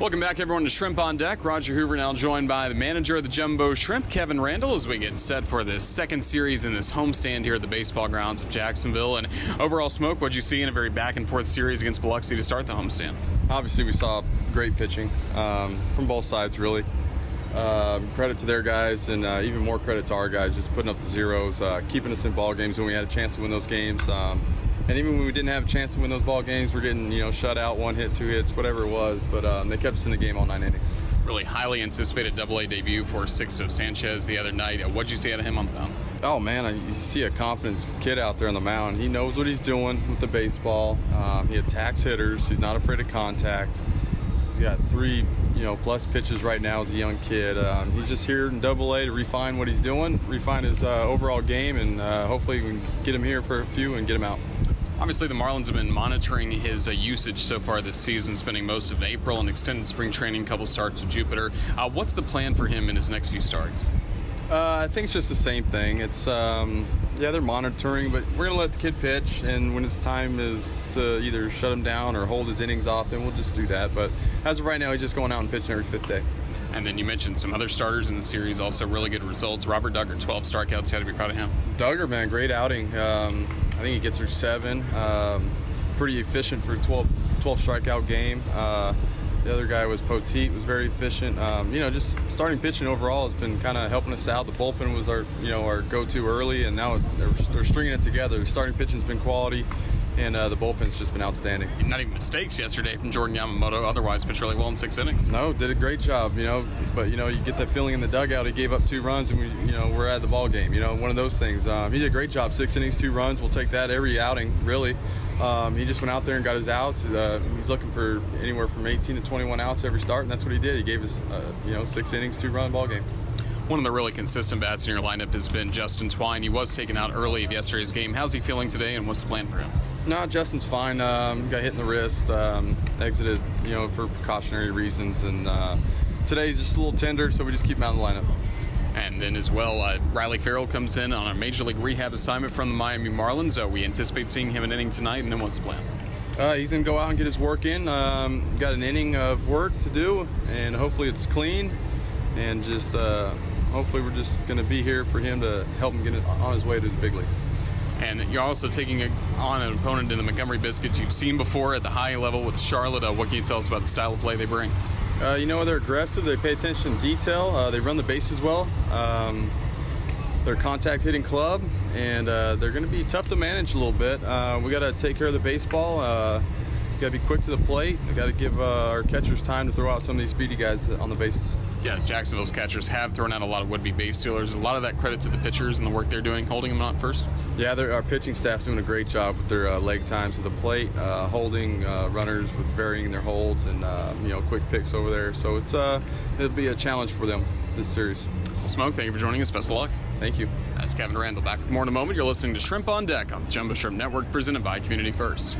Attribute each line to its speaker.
Speaker 1: Welcome back, everyone, to Shrimp on Deck. Roger Hoover now joined by the manager of the Jumbo Shrimp, Kevin Randel, as we get set for this second series in this homestand here at the baseball grounds of Jacksonville. And overall, Smoke, what'd you see in a very back and forth series against Biloxi to start the homestand?
Speaker 2: Obviously, we saw great pitching um, from both sides, really. Uh, credit to their guys, and uh, even more credit to our guys, just putting up the zeros, uh, keeping us in ball games when we had a chance to win those games. Um, and even when we didn't have a chance to win those ball games, we're getting you know shut out, one hit, two hits, whatever it was. But um, they kept us in the game all nine innings.
Speaker 1: Really highly anticipated Double A debut for Sixto Sanchez the other night. Uh, what'd you see out of him on the mound?
Speaker 2: Oh man, you see a confident kid out there on the mound. He knows what he's doing with the baseball. Um, he attacks hitters. He's not afraid of contact. He's got three, you know, plus pitches right now as a young kid. Um, he's just here in Double A to refine what he's doing, refine his uh, overall game, and uh, hopefully we can get him here for a few and get him out.
Speaker 1: Obviously, the Marlins have been monitoring his uh, usage so far this season, spending most of April and extended spring training, couple starts with Jupiter. Uh, what's the plan for him in his next few starts?
Speaker 2: Uh, I think it's just the same thing. It's um, yeah, they're monitoring, but we're gonna let the kid pitch, and when it's time is to either shut him down or hold his innings off, then we'll just do that. But as of right now, he's just going out and pitching every fifth day.
Speaker 1: And then you mentioned some other starters in the series, also really good results. Robert Dugger, 12 strikeouts. You had to be proud of him.
Speaker 2: Dugger, man, great outing. Um, I think he gets through seven. Um, pretty efficient for a 12, 12 strikeout game. Uh, the other guy was Poteet, was very efficient. Um, you know, just starting pitching overall has been kind of helping us out. The bullpen was our, you know, our go-to early, and now they're, they're stringing it together. Starting pitching's been quality and uh, the bullpen's just been outstanding.
Speaker 1: Not even mistakes yesterday from Jordan Yamamoto. Otherwise, pitched really well in six innings.
Speaker 2: No, did a great job. You know, but you know, you get that feeling in the dugout. He gave up two runs, and we, you know, we're at the ball game. You know, one of those things. Um, he did a great job. Six innings, two runs. We'll take that every outing, really. Um, he just went out there and got his outs. Uh, he's looking for anywhere from 18 to 21 outs every start, and that's what he did. He gave us, uh, you know, six innings, two run ball game.
Speaker 1: One of the really consistent bats in your lineup has been Justin Twine. He was taken out early of yesterday's game. How's he feeling today, and what's the plan for him?
Speaker 2: No, Justin's fine. Um, got hit in the wrist, um, exited, you know, for precautionary reasons, and uh, today's just a little tender, so we just keep him out of the lineup.
Speaker 1: And then as well, uh, Riley Ferrell comes in on a major league rehab assignment from the Miami Marlins. Uh, we anticipate seeing him in an inning tonight, and then what's the plan?
Speaker 2: Uh, he's going to go out and get his work in. Um, got an inning of work to do, and hopefully it's clean. And just uh, hopefully we're just going to be here for him to help him get on his way to the big leagues.
Speaker 1: And you're also taking on an opponent in the Montgomery Biscuits you've seen before at the high level with Charlotte. Uh, what can you tell us about the style of play they bring?
Speaker 2: Uh, you know, they're aggressive. They pay attention to detail. Uh, they run the bases well. Um, they're contact hitting club, and uh, they're going to be tough to manage a little bit. Uh, we got to take care of the baseball. Got to be quick to the plate. We got to give uh, our catchers time to throw out some of these speedy guys on the bases.
Speaker 1: Yeah, Jacksonville's catchers have thrown out a lot of would-be base stealers. A lot of that credit to the pitchers and the work they're doing, holding them on first.
Speaker 2: Yeah, our pitching staff's doing a great job with their uh, leg times at the plate, uh, holding uh, runners with varying their holds and uh, you know quick picks over there. So it's uh, it'll be a challenge for them this series.
Speaker 1: Well, Smoke, thank you for joining us. Best of luck.
Speaker 2: Thank you.
Speaker 1: That's Kevin Randel. Back with more in a moment. You're listening to Shrimp on Deck on the Jumbo Shrimp Network, presented by Community First.